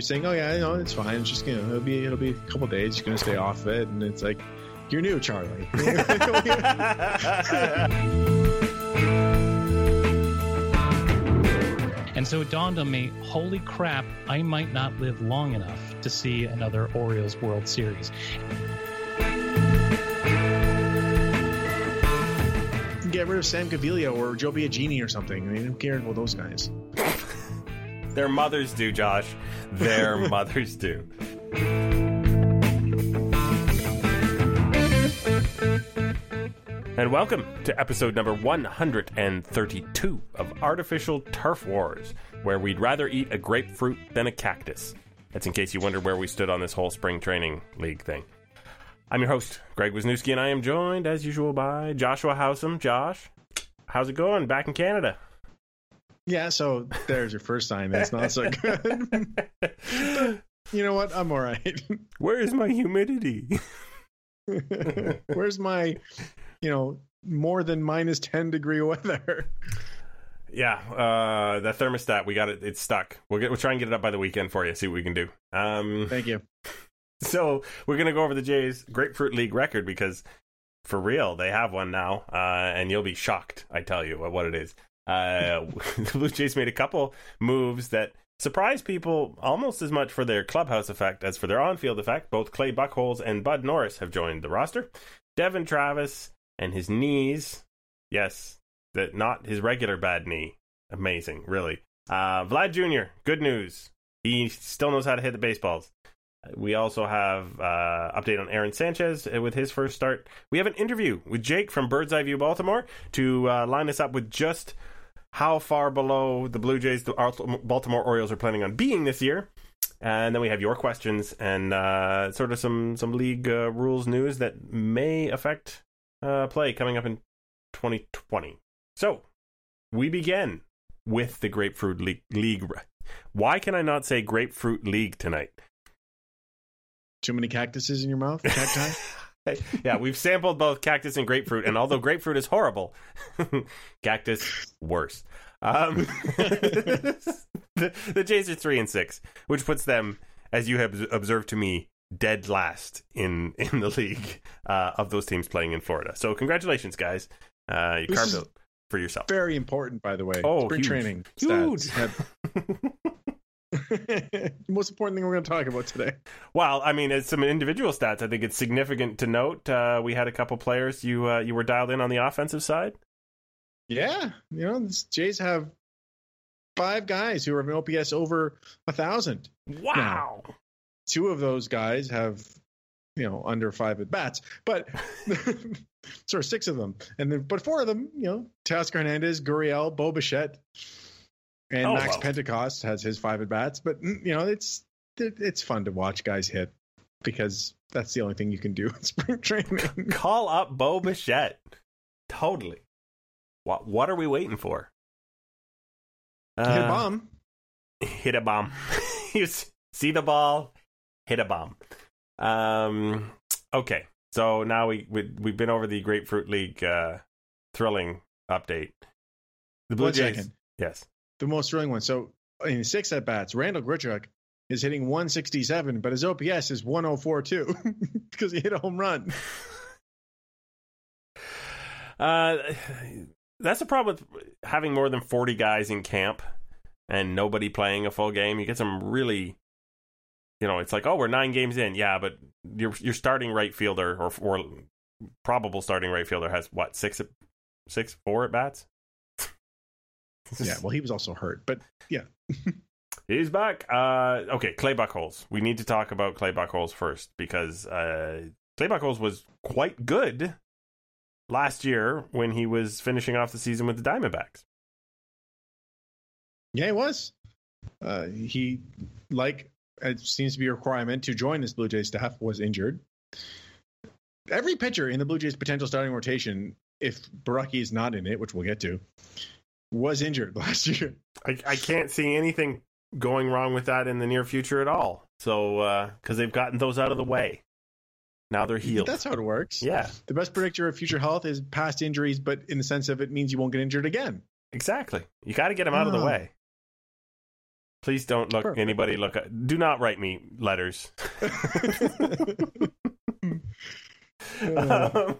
was saying, "Oh yeah, you know, it's fine. It's just you know, it'll be it'll be a couple days. You're gonna stay off of it." And it's like, "You're new, Charlie." And so it dawned on me, holy crap, I might not live long enough to see another Orioles World Series. Get rid of Sam Gaviglio or Joe Biagini or something. I mean, who cares about those guys? Their mothers do, Josh. Their mothers do. And welcome to episode number 132 of Artificial Turf Wars, where we'd rather eat a grapefruit than a cactus. That's in case you wonder where we stood on this whole spring training league thing. I'm your host, Greg Wisniewski, and I am joined, as usual, by Joshua Howsam. Josh, how's it going back in Canada? Yeah, so there's your first sign. That's not so good. you know what? I'm all right. Where is my humidity? Where's my, you know, more than minus 10 degree weather? Yeah, uh, the thermostat we got it. It's stuck. We'll get. We'll try and get it up by the weekend for you. See what we can do. Um, Thank you. so we're gonna go over the Jays Grapefruit League record because, for real, they have one now, uh, and you'll be shocked. I tell you what it is. Uh, the Blue Jays made a couple moves that surprised people almost as much for their clubhouse effect as for their on-field effect. Both Clay Buchholz and Bud Norris have joined the roster. Devon Travis and his knees, yes, that not his regular bad knee. Amazing, really. Uh, Vlad Jr. Good news. He still knows how to hit the baseballs. We also have uh, update on Aaron Sanchez with his first start. We have an interview with Jake from Bird's Eye View Baltimore to uh, line us up with just how far below the Blue Jays the Baltimore Orioles are planning on being this year. And then we have your questions and uh, sort of some some league uh, rules news that may affect uh, play coming up in 2020. So we begin with the Grapefruit. League. Why can I not say Grapefruit League tonight? Too many cactuses in your mouth? Cacti? yeah, we've sampled both cactus and grapefruit, and although grapefruit is horrible, cactus worse. Um, the, the Jays are three and six, which puts them, as you have observed to me, dead last in in the league uh, of those teams playing in Florida. So congratulations, guys! Uh, you This carved it for yourself. Very important, by the way. Oh, Spring huge. training. Huge. Stats. Most important thing we're going to talk about today. Well, I mean, as some individual stats, I think it's significant to note. Uh, we had a couple players you uh, you were dialed in on the offensive side. Yeah, you know, the Jays have five guys who have an OPS over a thousand. Wow. Two of those guys have, you know, under five at bats, but sort of six of them, and then but four of them, you know, Teoscar Hernandez, Gurriel, Bo Bichette, and Oh, Max wow. Pentecost has his five at bats. But mm, you know, it's it's fun to watch guys hit. because that's the only thing you can do in spring training. Call up Bo Bichette. Totally. What What are we waiting for? Hit a Uh, bomb. hit a bomb. you see the ball, hit a bomb. Um, okay, so now we, we we've been over the Grapefruit League uh, thrilling update. The Blue One Jays, second. yes, The most thrilling one. So in six at bats, Randall Grichuk is hitting 167, but his OPS is 1042 because he hit a home run. uh, that's the problem with having more than forty guys in camp and nobody playing a full game. You get some really, you know, it's like, oh, we're nine games in, yeah, but your your starting right fielder or or probable starting right fielder has what six six four at bats. Yeah, well, he was also hurt, but yeah. He's back. Uh, okay, Clay Buchholz. We need to talk about Clay Buchholz first because uh, Clay Buchholz was quite good last year when he was finishing off the season with the Diamondbacks. Yeah, he was. Uh, he, like, it seems to be a requirement to join this Blue Jays staff, was injured. Every pitcher in the Blue Jays' potential starting rotation, if Borucki is not in it, which we'll get to, was injured last year. I, I can't see anything going wrong with that in the near future at all. So, because they've gotten those out of the way, now they're healed. That's how it works. yeah, The best predictor of future health is past injuries, but in the sense of it means you won't get injured again. exactly. You got to get them out of the Oh. way. Please don't look Perfect. anybody look. Do not write me letters. Um,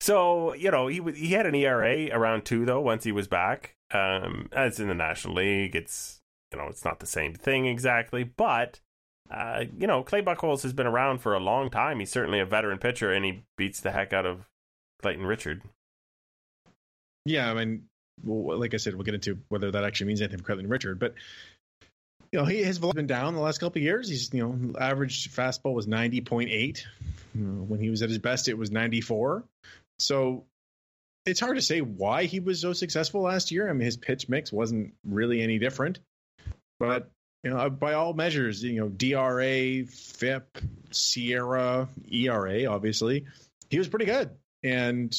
so you know he he had an ERA around two though once he was back. Um, as in the National League, it's you know it's not the same thing exactly, but uh, you know Clay Buchholz has been around for a long time. He's certainly a veteran pitcher, and he beats the heck out of Clayton Richard. Yeah, I mean, well, like I said, we'll get into whether that actually means anything for Clayton Richard, but you know, he has been down the last couple of years. He's you know, average fastball was ninety point eight. When he was at his best, it was ninety four. So it's hard to say why he was so successful last year. I mean, his pitch mix wasn't really any different, but you know, by all measures, you know, DRA, FIP, SIERA, ERA, obviously, he was pretty good. And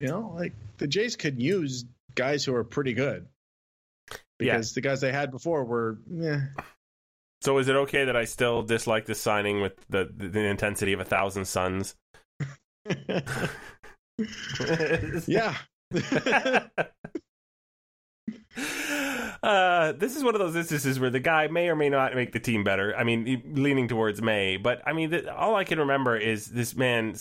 you know, like the Jays could use guys who are pretty good because the guys they had before were, eh. So is it okay that I still dislike this signing with the the intensity of a thousand suns? yeah. uh, this is one of those instances where the guy may or may not make the team better. I mean, leaning towards May, but I mean, th- all I can remember is this man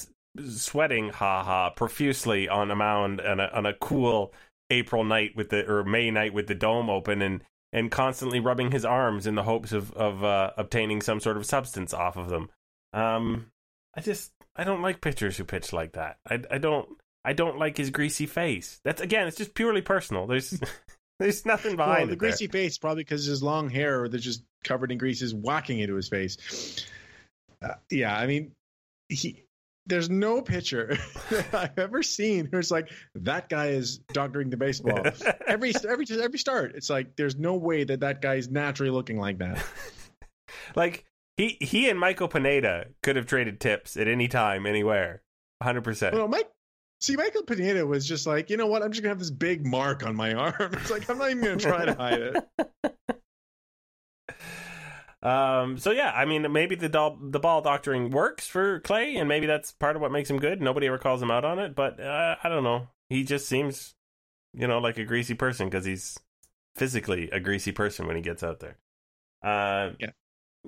sweating, ha ha, profusely on a mound on a, on a cool April night with the or May night with the dome open, and and constantly rubbing his arms in the hopes of of uh, obtaining some sort of substance off of them. Um, I just I don't like pitchers who pitch like that. I I don't I don't like his greasy face. That's again, it's just purely personal. There's there's nothing behind well, the it there. greasy face probably because his long hair that's just covered in grease is whacking into his face. Uh, yeah, I mean, he. There's no pitcher that I've ever seen who's like that guy is doctoring the baseball. every every every start, it's like there's no way that that guy is naturally looking like that. like he he and Michael Pineda could have traded tips at any time, anywhere, hundred percent. Well, Mike, see, Michael Pineda was just like, you know what? I'm just gonna have this big mark on my arm. It's like I'm not even gonna try to hide it. Um. So yeah, I mean, maybe the doll, the ball doctoring works for Clay, and maybe that's part of what makes him good. Nobody ever calls him out on it, but uh, I don't know. He just seems, you know, like a greasy person because he's physically a greasy person when he gets out there. Uh, Yeah.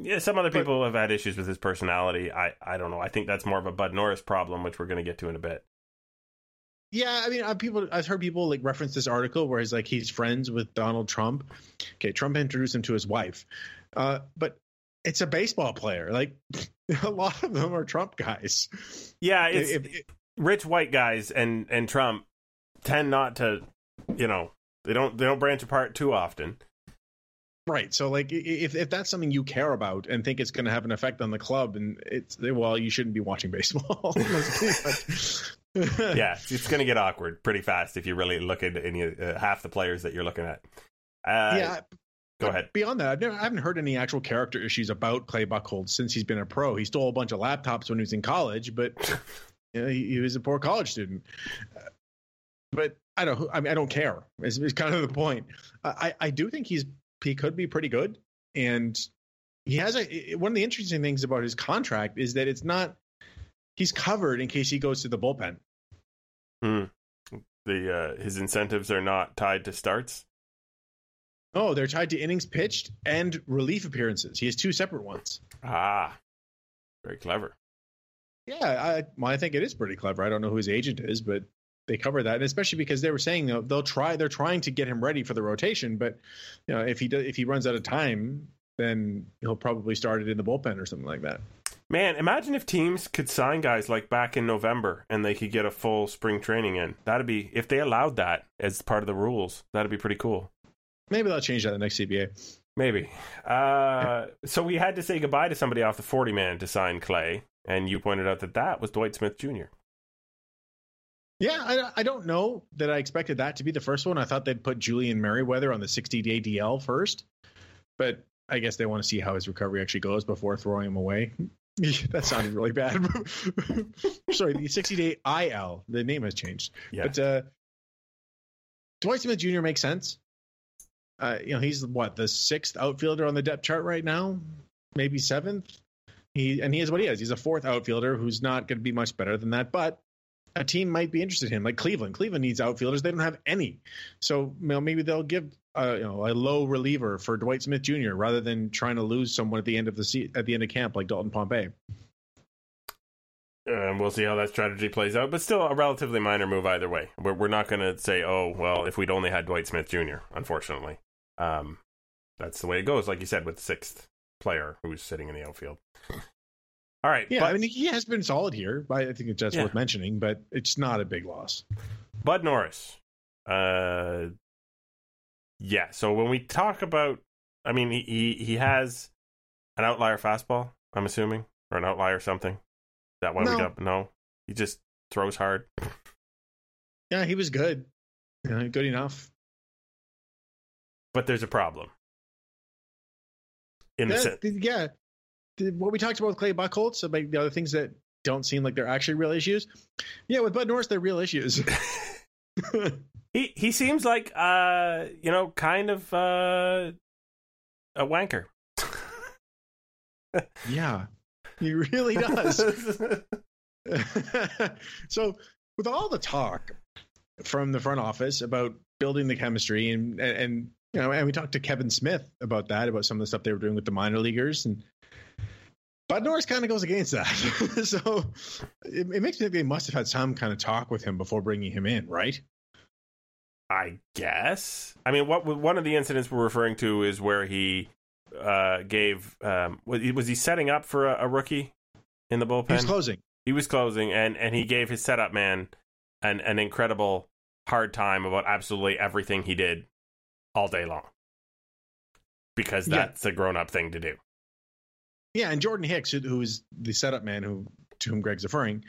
Yeah, some other But- people have had issues with his personality. I, I don't know. I think that's more of a Bud Norris problem, which we're going to get to in a bit. Yeah, I mean, uh, people. I've heard people like reference this article where he's like he's friends with Donald Trump. Okay, Trump introduced him to his wife, uh, but it's a baseball player. Like a lot of them are Trump guys. Yeah, it's If- if- rich white guys and and Trump tend not to, you know, they don't they don't branch apart too often. Right. So, like, if if that's something you care about and think it's going to have an effect on the club, and it's well, you shouldn't be watching baseball. yeah, it's going to get awkward pretty fast if you really look at any uh, half the players that you're looking at. Uh, yeah. Go ahead. Beyond that, I've never, I haven't heard any actual character issues about Clay Buchholz since he's been a pro. He stole a bunch of laptops when he was in college, but you know, he, he was a poor college student. Uh, But I don't. I mean, I don't care. It's, it's kind of the point. I, I do think he's he could be pretty good, and he has a one of the interesting things about his contract is that it's not he's covered in case he goes to the bullpen. Hmm. The uh, his incentives are not tied to starts. Oh, they're tied to innings pitched and relief appearances. He has two separate ones. Ah, very clever. Yeah, I well, I think it is pretty clever. I don't know who his agent is, but they cover that, and especially because they were saying they'll, they'll try. They're trying to get him ready for the rotation, but you know, if he does, if he runs out of time, then he'll probably start it in the bullpen or something like that. Man, imagine if teams could sign guys like back in November and they could get a full spring training in. That'd be if they allowed that as part of the rules. That'd be pretty cool. Maybe they'll change that in the next CBA. Maybe. Uh, so we had to say goodbye to somebody off the 40 man to sign Clay, and you pointed out that that was Dwight Smith Jr. Yeah, I, I don't know that I expected that to be the first one. I thought they'd put Julian Merryweather on the 60 day DL first, but I guess they want to see how his recovery actually goes before throwing him away. that sounded really bad. Sorry, the 60 day IL, the name has changed. Yeah. But uh, Dwight Smith Jr. makes sense. Uh, you know, he's what the sixth outfielder on the depth chart right now, maybe seventh. He and he is what he is. He's a fourth outfielder who's not going to be much better than that, but a team might be interested in him, like Cleveland. Cleveland needs outfielders; they don't have any. So you know, maybe they'll give uh, you know a low reliever for Dwight Smith Jr. rather than trying to lose someone at the end of the se- at the end of camp like Dalton Pompey. And we'll see how that strategy plays out, but still a relatively minor move either way. We're, we're not going to say, oh, well, if we'd only had Dwight Smith Jr., unfortunately. Um, that's the way it goes, like you said, with the sixth player who's sitting in the outfield. All right. Yeah, but I mean he has been solid here. I think it's just Yeah. worth mentioning, but it's not a big loss. Bud Norris. Uh, yeah. So when we talk about, I mean, he, he, he has an outlier fastball, I'm assuming, or an outlier something. Is that why we No. got, no? He just throws hard. Yeah, he was good. Yeah, good enough. But there's a problem. In the sense, yeah. The- what we talked about with Clay Buchholz, so like the other things that don't seem like they're actually real issues. Yeah, with Bud Norris, they're real issues. he he seems like uh you know kind of uh a wanker. yeah, he really does. so, with all the talk from the front office about building the chemistry, and and, and you know, and we talked to Kevin Smith about that, about some of the stuff they were doing with the minor leaguers, and Bud Norris kind of goes against that. so, it, it makes me think they must have had some kind of talk with him before bringing him in, right? I guess. I mean, what one of the incidents we're referring to is where he uh gave um was he, was he setting up for a, a rookie in the bullpen? He was closing. He was closing, and and he gave his setup man an an incredible hard time about absolutely everything he did all day long because Yeah. that's a grown up thing to do. Yeah, and Jordan Hicks, who, is the setup man who to whom Greg's referring,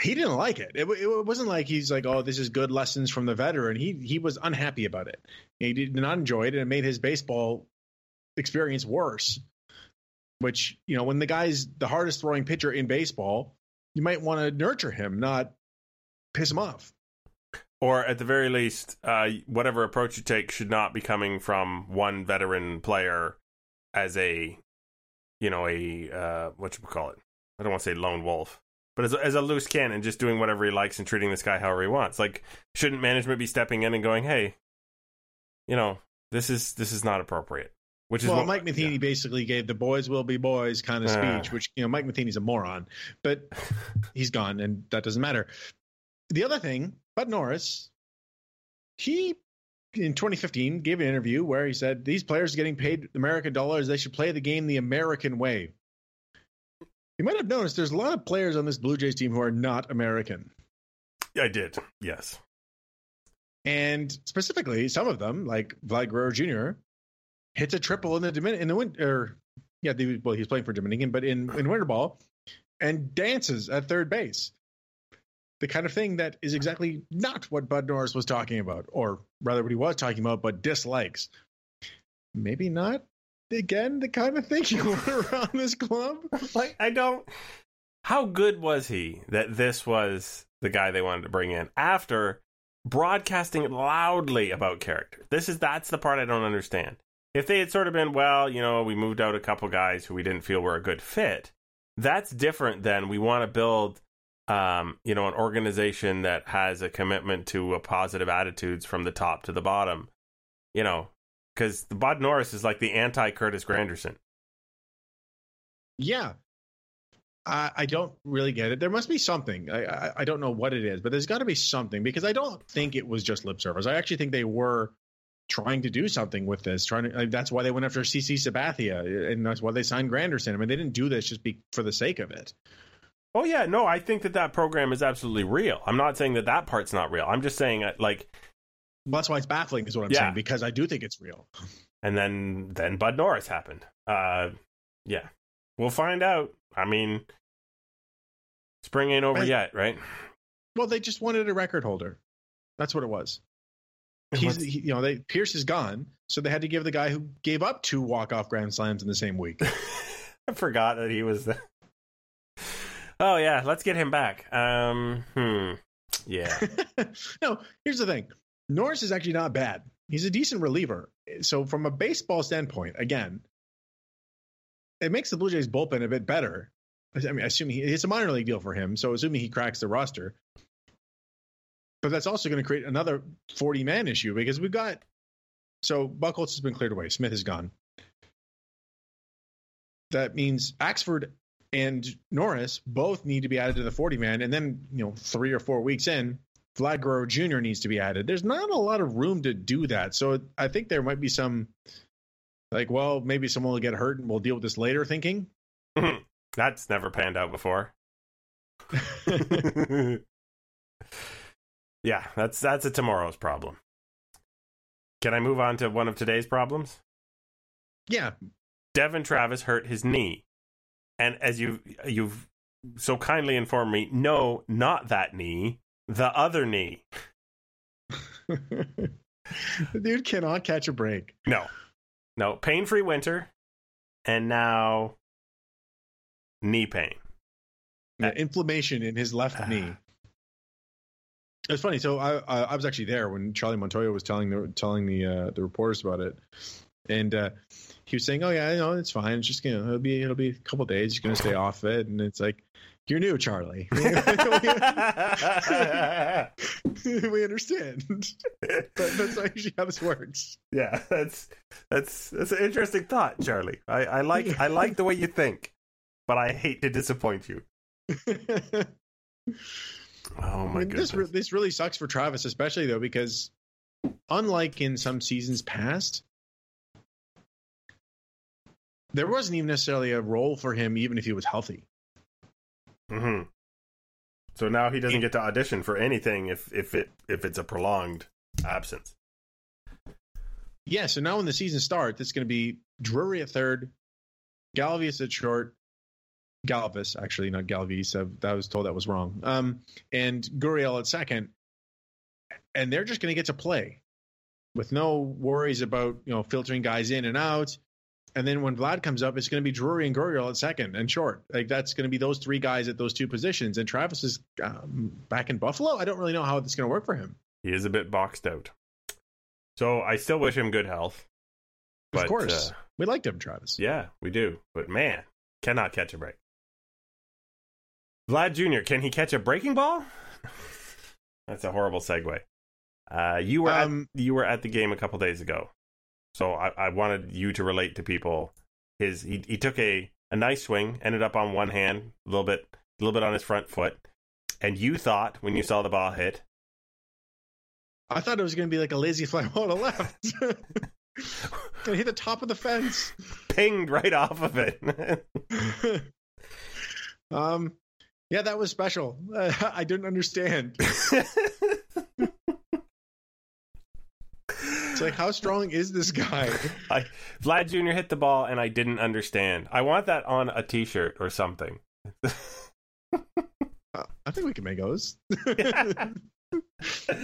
he didn't like it. it. It wasn't like he's like, "Oh, this is good lessons from the veteran." He he was unhappy about it. He did not enjoy it, and it made his baseball experience worse. Which you know, when the guy's the hardest throwing pitcher in baseball, you might want to nurture him, not piss him off. Or at the very least, uh, whatever approach you take should not be coming from one veteran player as a, you know, a uh, what you call it. I don't want to say lone wolf, but as a, as a loose cannon, just doing whatever he likes and treating this guy however he wants. Like, shouldn't management be stepping in and going, "Hey, you know, this is this is not appropriate." Which is well, what Mike Matheny basically gave the "boys will be boys" kind of Ah. speech, which you know Mike Matheny's a moron, but he's gone, and that doesn't matter. The other thing, Bud Norris, he in 2015 gave an interview where he said these players getting paid American dollars, they should play the game the American way. You might have noticed there's a lot of players on this Blue Jays team who are not American. I did. Yes. And specifically, some of them, like Vlad Guerrero Jr., hits a triple in the Domin- in the winter. Yeah, the, well, he's playing for Dominican, but in in winter ball, and dances at third base. The kind of thing that is exactly not what Bud Norris was talking about, or rather, what he was talking about, but dislikes. maybe not again the kind of thing you want around this club. like I don't. How good was he that this was the guy they wanted to bring in after broadcasting loudly about character? This is that's the part I don't understand. If they had sort of been, well, you know, we moved out a couple guys who we didn't feel were a good fit, that's different than we want to build um, you know, an organization that has a commitment to a positive attitudes from the top to the bottom. You know, because the Bud Norris is like the anti Curtis Granderson. Yeah. I, I don't really get it. There must be something. I, I, I don't know what it is, but there's got to be something because I don't think it was just lip service. I actually think they were trying to do something with this. Trying to. Like, that's why they went after CC Sabathia, and that's why they signed Granderson. I mean, they didn't do this just be for the sake of it. Oh yeah, no, I think that that program is absolutely real. I'm not saying that that part's not real. I'm just saying uh, like Well, that's why it's baffling, is what I'm Yeah. saying, because I do think it's real. and then then Bud Norris happened. Uh yeah. We'll find out. I mean spring ain't over yet, right? Well, they just wanted a record holder. That's what it was. He's, he, you know, they Pierce is gone, so they had to give the guy who gave up two walk off grand slams in the same week. I forgot that he was the Oh yeah, let's get him back. Um hmm. Yeah. no, here's the thing. Norris is actually not bad. He's a decent reliever. So from a baseball standpoint, again, it makes the Blue Jays bullpen a bit better. I mean, assuming he, it's a minor league deal for him, so assuming he cracks the roster. But that's also going to create another 40 man issue because we've got so Buchholz has been cleared away. Smith is gone. That means Axford and Norris both need to be added to the 40 man. And then, you know, three or four weeks in, Vlad Guerrero Jr. needs to be added. There's not a lot of room to do that. So I think there might be some, like, well, maybe someone will get hurt and we'll deal with this later thinking. That's never panned out before. yeah, that's that's a tomorrow's problem. Can I move on to one of today's problems? yeah. Devon Travis hurt his knee. And as you you've so kindly informed me, no, not that knee, the other knee. the dude cannot catch a break. No. No, pain-free winter and now knee pain. Uh, inflammation in his left knee. It's funny. So I, I I was actually there when Charlie Montoyo was telling the telling the uh, the reporters about it, and uh, he was saying, "Oh yeah, no, it's fine. It's just gonna it'll be it'll be a couple days. You're gonna stay off it." And it's like, "You're new, Charlie. we understand, but that's actually how this works." Yeah, that's that's that's an interesting thought, Charlie. I, I like I like the way you think, but I hate to disappoint you. Oh I my mean, goodness! this this really sucks for Travis, especially though, because unlike in some seasons past, there wasn't even necessarily a role for him, even if he was healthy. hmm So now he doesn't get to audition for anything if if it if it's a prolonged absence. Yeah, so now when the season starts, it's going to be Drury at third, Galvius at short, Galvis actually, not Galvis. I, I was told that was wrong. Um, and Gurriel at second, and they're just going to get to play with no worries about you know filtering guys in and out. And then when Vlad comes up, it's going to be Drury and Gurriel at second and short. Like that's going to be those three guys at those two positions. And Travis is um, back in Buffalo. I don't really know how it's going to work for him. He is a bit boxed out. So I still wish him good health. But, of course, uh, we liked him, Travis. yeah, we do. But man, cannot catch a break. Vlad Jr., can he catch a breaking ball? That's a horrible segue. Uh, you were Um, at, you were at the game a couple days ago, so I, I wanted you to relate to people. His he, he took a, a nice swing, ended up on one hand, a little bit a little bit on his front foot, and you thought when you saw the ball hit, I thought it was going to be like a lazy fly ball to left. Gonna hit the top of the fence. pinged right off of it. um, yeah, that was special. Uh, I didn't understand. It's like, how strong is this guy? I, Vlad Jr. hit the ball and I didn't understand. I want that on a T-shirt or something. I think we can make those.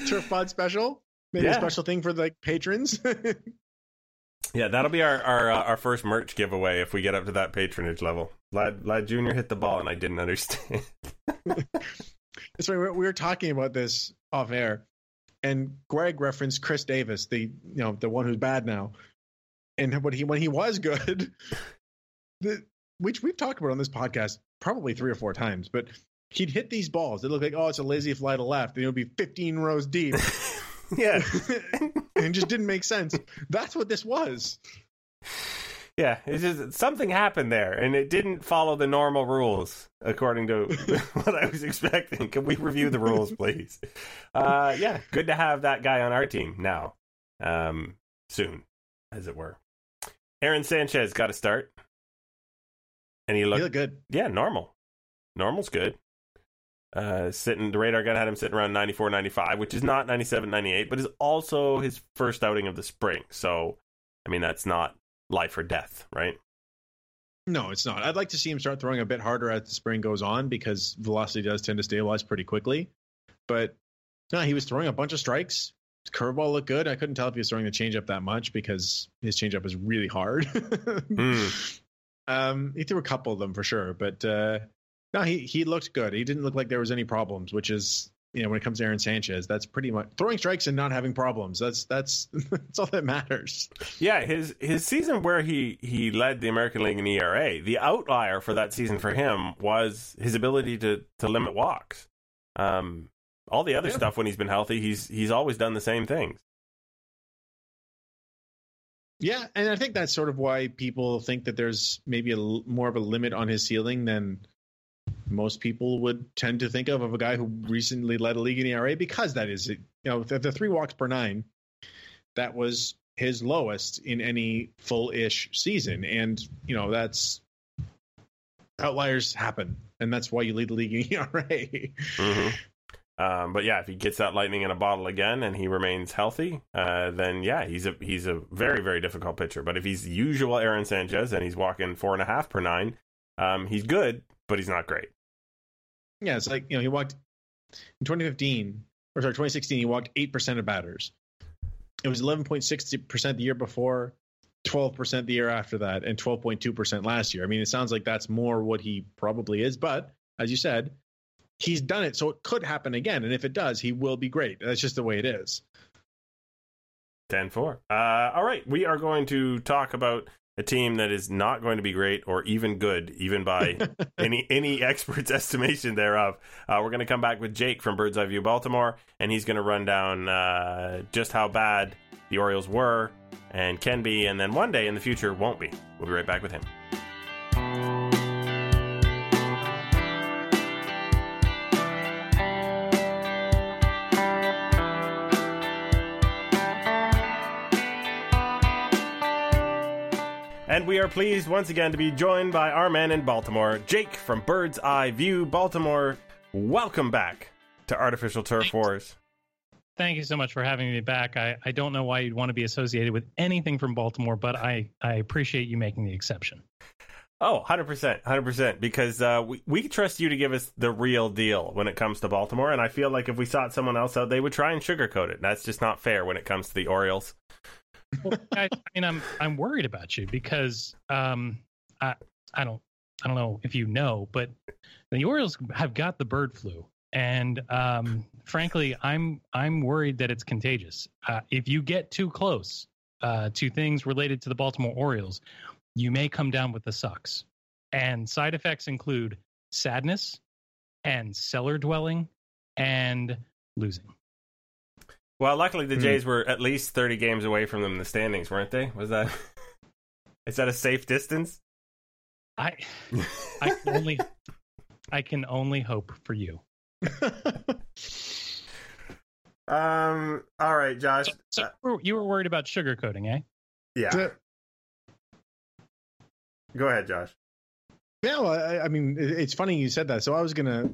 Turf pod special. Maybe Yeah. a special thing for like patrons. Yeah, that'll be our our, uh, our first merch giveaway if we get up to that patronage level. Lad, Lad Junior hit the ball, and I didn't understand. We we were talking about this off air, and Greg referenced Chris Davis, the you know the one who's bad now, and when he when he was good, the which we've talked about on this podcast probably three or four times, but he'd hit these balls. It looked like oh, it's a lazy fly to left, and it would be 15 rows deep, yeah, and it just didn't make sense. That's what this was. Yeah. It's just something happened there, and it didn't follow the normal rules according to what I was expecting. Can we review the rules, please? Uh, yeah, good to have that guy on our team now. Um, soon, as it were. Aaron Sanchez got a start, and he He looked looked good. yeah, normal. Normal's good. Uh, sitting the radar gun had him sitting around 94, 95, which is not 97, 98, but is also his first outing of the spring. So, I mean, that's not life or death, right? No, it's not. I'd like to see him start throwing a bit harder as the spring goes on because velocity does tend to stabilize pretty quickly. But no, he was throwing a bunch of strikes. His curveball looked good. I couldn't tell if he was throwing the changeup that much because his changeup is really hard. um, he threw a couple of them for sure, but uh, no, he he looked good. He didn't look like there was any problems, which is you know when it comes to Aaron Sanchez, that's pretty much throwing strikes and not having problems. That's that's that's all that matters. Yeah, his his season where he he led the American League in ERA, the outlier for that season for him was his ability to to limit walks. Um, all the other Yeah. stuff when he's been healthy, he's he's always done the same things. Yeah, and I think that's sort of why people think that there's maybe a more of a limit on his ceiling than most people would tend to think of of a guy who recently led a league in ERA because that is you know the, the three walks per nine that was his lowest in any full-ish season and you know that's outliers happen and that's why you lead the league in ERA. hmm Um, but yeah, if he gets that lightning in a bottle again and he remains healthy, uh, then yeah, he's a he's a very very difficult pitcher. But if he's usual Aaron Sanchez and he's walking four and a half per nine, um, he's good, but he's not great. Yeah, it's like you know he walked in 2015 or sorry 2016. He walked eight percent of batters. It was 11.6 percent the year before, 12 percent the year after that, and 12.2 percent last year. I mean, it sounds like that's more what he probably is. But as you said, he's done it, so it could happen again. And if it does, he will be great. That's just the way it is. 10 4. Uh, all right, we are going to talk about a team that is not going to be great or even good, even by any any expert's estimation thereof. Uh, we're going to come back with Jake from Bird's Eye View Baltimore, and he's going to run down uh, just how bad the Orioles were and can be, and then one day in the future won't be. We'll be right back with him. We are pleased once again to be joined by our man in Baltimore, Jake from Bird's Eye View Baltimore. Welcome back to Artificial Turf Wars. Thank you so much for having me back. I, I don't know why you'd want to be associated with anything from Baltimore, but I, I appreciate you making the exception. Oh, 100%. 100%. Because uh, we, we trust you to give us the real deal when it comes to Baltimore. And I feel like if we sought someone else out, they would try and sugarcoat it. That's just not fair when it comes to the Orioles. I, I mean, I'm I'm worried about you because um, I I don't I don't know if you know, but the Orioles have got the bird flu, and um, frankly, I'm I'm worried that it's contagious. Uh, if you get too close uh, to things related to the Baltimore Orioles, you may come down with the sucks. And side effects include sadness and cellar dwelling and losing. Well, luckily the Hmm. Jays were at least 30 games away from them in the standings, weren't they? Was that Is that a safe distance? I I can only I can only hope for you. Um all right, Josh. So Uh, you were- worried about sugarcoating, eh? yeah. Go ahead, Josh. Yeah, well, I, I mean, it- it's funny you said that. So I was gonna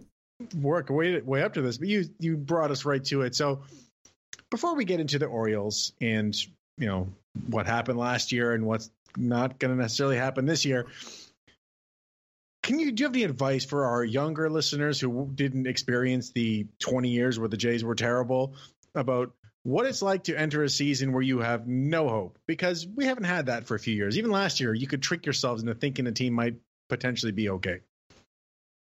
work way way up to this, but you you brought us right to it. So before we get into the Orioles and you know what happened last year and what's not going to necessarily happen this year, can you do you have any advice for our younger listeners who didn't experience the twenty years where the Jays were terrible about what it's like to enter a season where you have no hope because we haven't had that for a few years. Even last year, you could trick yourselves into thinking a team might potentially be okay.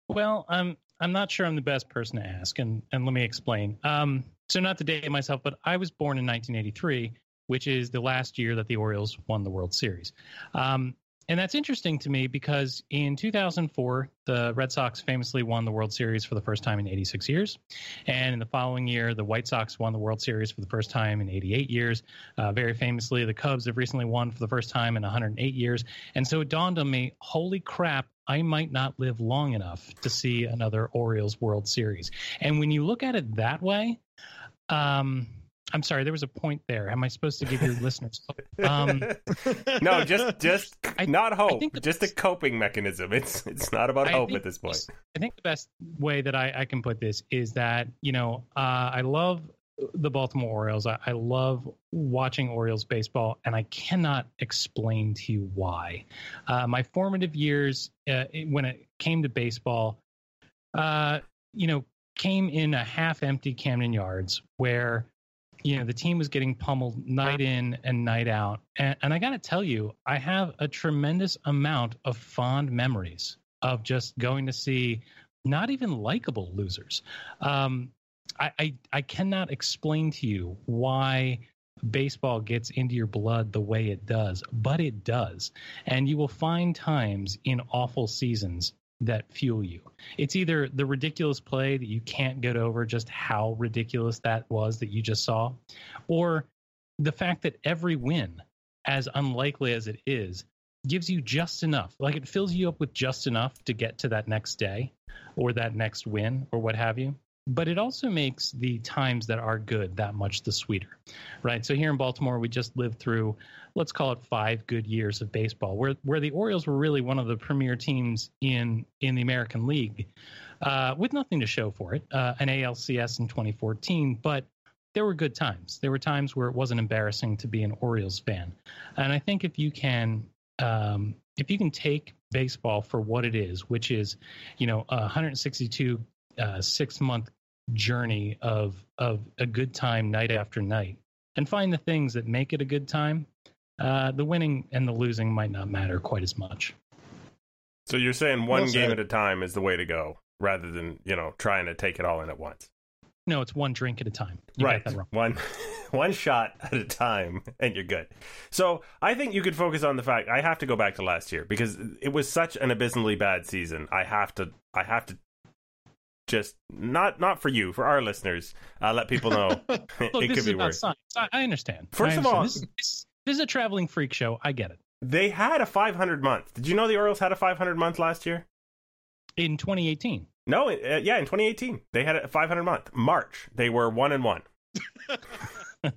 Well, I'm I'm not sure I'm the best person to ask, and and let me explain. Um, so not to date myself, but I was born in 1983, which is the last year that the Orioles won the World Series. Um, and that's interesting to me because in 2004, the Red Sox famously won the World Series for the first time in 86 years. And in the following year, the White Sox won the World Series for the first time in 88 years. Uh, very famously, the Cubs have recently won for the first time in 108 years. And so it dawned on me holy crap, I might not live long enough to see another Orioles World Series. And when you look at it that way, um, I'm sorry, there was a point there. Am I supposed to give your listeners? hope? Um, no, just just I- not hope, think the just a coping mechanism. It's it's not about I hope at this point. I think the best way that I, I can put this is that you know uh, I love the Baltimore Orioles. I, I love watching Orioles baseball, and I cannot explain to you why. Uh, my formative years, uh, when it came to baseball, uh, you know, came in a half-empty Camden Yards where you know the team was getting pummeled night in and night out. And, and i got to tell you i have a tremendous amount of fond memories of just going to see not even likable losers. Um, I, I i cannot explain to you why baseball gets into your blood the way it does but it does. And you will find times in awful seasons that fuel you. It's either the ridiculous play that you can't get over just how ridiculous that was that you just saw, or the fact that every win, as unlikely as it is, gives you just enough. Like it fills you up with just enough to get to that next day or that next win or what have you. But it also makes the times that are good that much the sweeter, right? So here in Baltimore, we just lived through let's call it five good years of baseball, where where the Orioles were really one of the premier teams in in the American League, uh, with nothing to show for it, uh, an ALCS in 2014, but there were good times. There were times where it wasn't embarrassing to be an Orioles fan, and I think if you can um, if you can take baseball for what it is, which is you know 162 uh, six month journey of of a good time night after night, and find the things that make it a good time uh, the winning and the losing might not matter quite as much. So you're saying one Well game said. at a time is the way to go, rather than you know trying to take it all in at once. No, it's one drink at a time. You right, got that wrong. one one shot at a time, and you're good. So I think you could focus on the fact I have to go back to last year because it was such an abysmally bad season. I have to, I have to. Just not not for you, for our listeners. Uh, let people know Look, it this could is be about worse. science. I, I understand. First I of all- this, is- this, this is a traveling freak show. I get it. They had a 500 month. Did you know the Orioles had a 500 month last year? In 2018, No, uh, yeah, in 2018 they had a 500 month. March they were one and one.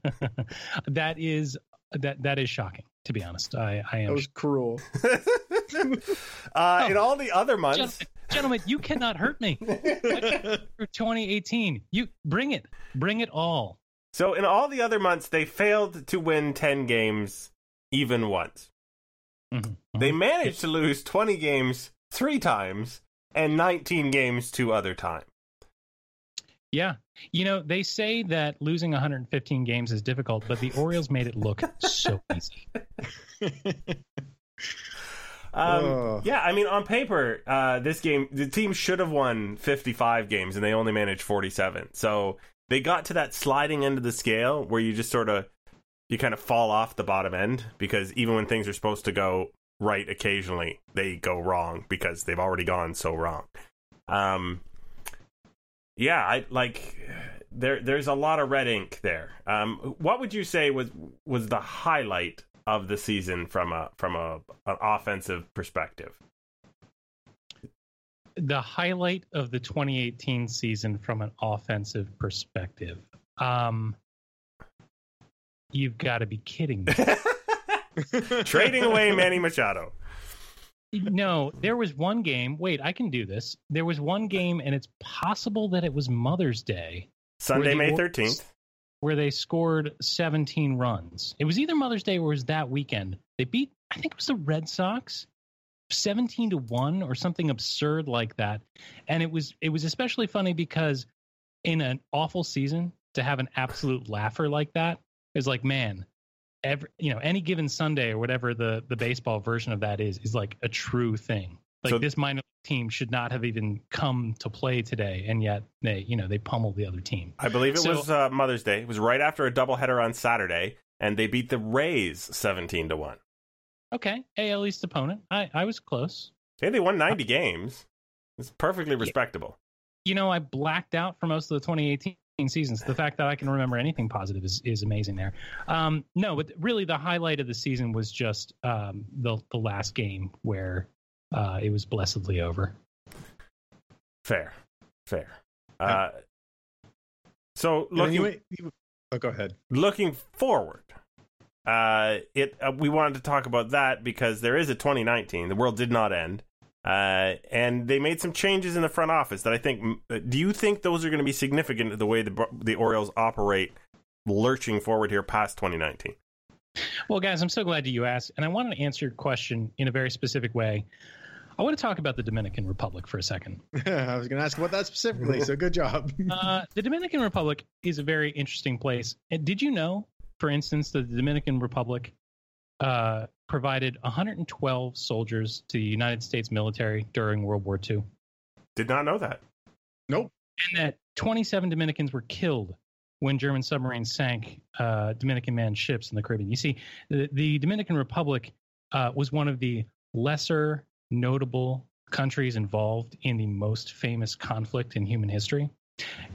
that is that that is shocking. To be honest, I, I That am. was cruel. uh, in all the other months, Gentlemen, you cannot hurt me. Through 2018, you bring it, bring it all. so in all the other months they failed to win 10 games even once. Mhm. They managed to lose 20 games three times and 19 games two other times. Yeah. You know, they say that losing 115 games is difficult, but the Orioles made it look so easy. Um, yeah, I mean, on paper, uh, this game, the team should have won 55 games, and they only managed 47. So they got to that sliding end of the scale where you just sort of, you kind of fall off the bottom end because even when things are supposed to go right occasionally, they go wrong because they've already gone so wrong. Um, yeah, I like there. There's a lot of red ink there. Um, what would you say was was the highlight of the season from a from a an offensive perspective? The highlight of the 2018 season from an offensive perspective. Um, you've got to be kidding me. Trading away Manny Machado. no, there was one game. Wait, I can do this. There was one game, and it's possible that it was Mother's Day Sunday, May Orioles- thirteenth. Where they scored 17 runs. It was either Mother's Day or it was that weekend. They beat, I think it was the Red Sox, 17 to 1 or something absurd like that. And it was it was especially funny because in an awful season, to have an absolute laugher like that is like, man, every you know, any given Sunday or whatever the the baseball version of that is is like a true thing. Like So- this minor league team should not have even come to play today, and yet they you know they pummeled the other team. I believe it So- was uh, Mother's Day. It was right after a doubleheader on Saturday, and they beat the Rays seventeen to one. Okay, AL East opponent. I I was close. Hey, they won ninety games. It's perfectly respectable. you know, I blacked out for most of the 2018 seasons. The fact that I can remember anything positive is, is amazing there. Um, no, but really the highlight of the season was just um, the the last game where uh, it was blessedly over. Fair, fair. Uh, so And then you- you- oh, go ahead. looking forward, uh, it uh, we wanted to talk about that because there is a 2019. The world did not end, uh, and they made some changes in the front office that I think. uh, Do you think those are going to be significant to the way the the Orioles operate, lurching forward here past 2019? Well, guys, I'm so glad that you asked, and I want to answer your question in a very specific way. I want to talk about the Dominican Republic for a second. I was going to ask about that specifically, so good job. Uh, the Dominican Republic is a very interesting place. And did you know, for instance, that the Dominican Republic uh, provided 112 soldiers to the United States military during World War II, Did not know that. nope. and that 27 Dominicans were killed when German submarines sank uh, Dominican manned ships in the Caribbean? You see, the, the Dominican Republic uh, was one of the lesser notable countries involved in the most famous conflict in human history.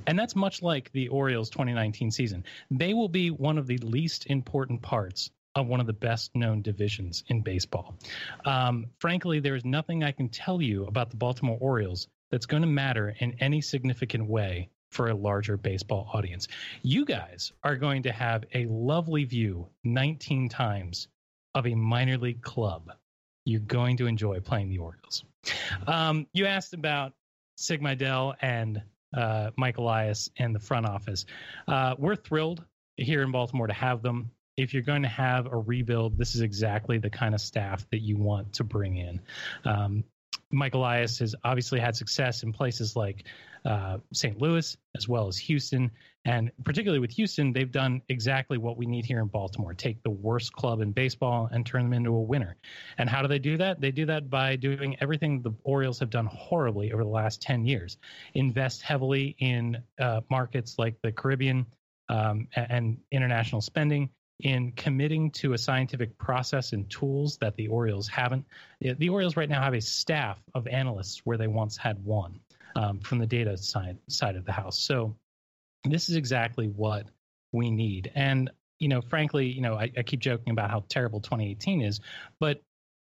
And that's much like the Orioles 2019 season. They will be one of the least important parts of one of the best known divisions in baseball. Um, frankly, there is nothing I can tell you about the Baltimore Orioles that's going to matter in any significant way for a larger baseball audience. You guys are going to have a lovely view 19 times of a minor league club. You're going to enjoy playing the Orioles. Um, you asked about Sig Mejdal and uh, Mike Elias and the front office. Uh, we're thrilled here in Baltimore to have them. If you're going to have a rebuild, this is exactly the kind of staff that you want to bring in. Um, Mike Elias has obviously had success in places like uh, St. Louis as well as Houston. And particularly with Houston, they've done exactly what we need here in Baltimore take the worst club in baseball and turn them into a winner. And how do they do that? They do that by doing everything the Orioles have done horribly over the last 10 years invest heavily in uh, markets like the Caribbean um, and international spending. In committing to a scientific process and tools that the Orioles haven't, the Orioles right now have a staff of analysts where they once had one um, from the data side side of the house. So this is exactly what we need. And you know, frankly, you know, I, I keep joking about how terrible 2018 is, but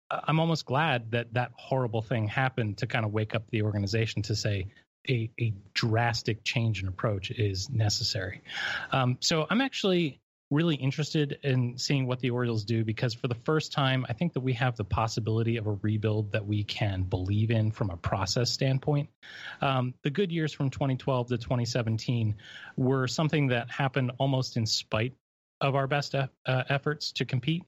I'm almost glad that that horrible thing happened to kind of wake up the organization to say a, a drastic change in approach is necessary. Um, so I'm actually really interested in seeing what the Orioles do because for the first time, I think that we have the possibility of a rebuild that we can believe in from a process standpoint. Um, the good years from 2012 to 2017 were something that happened almost in spite of our best e- uh, efforts to compete.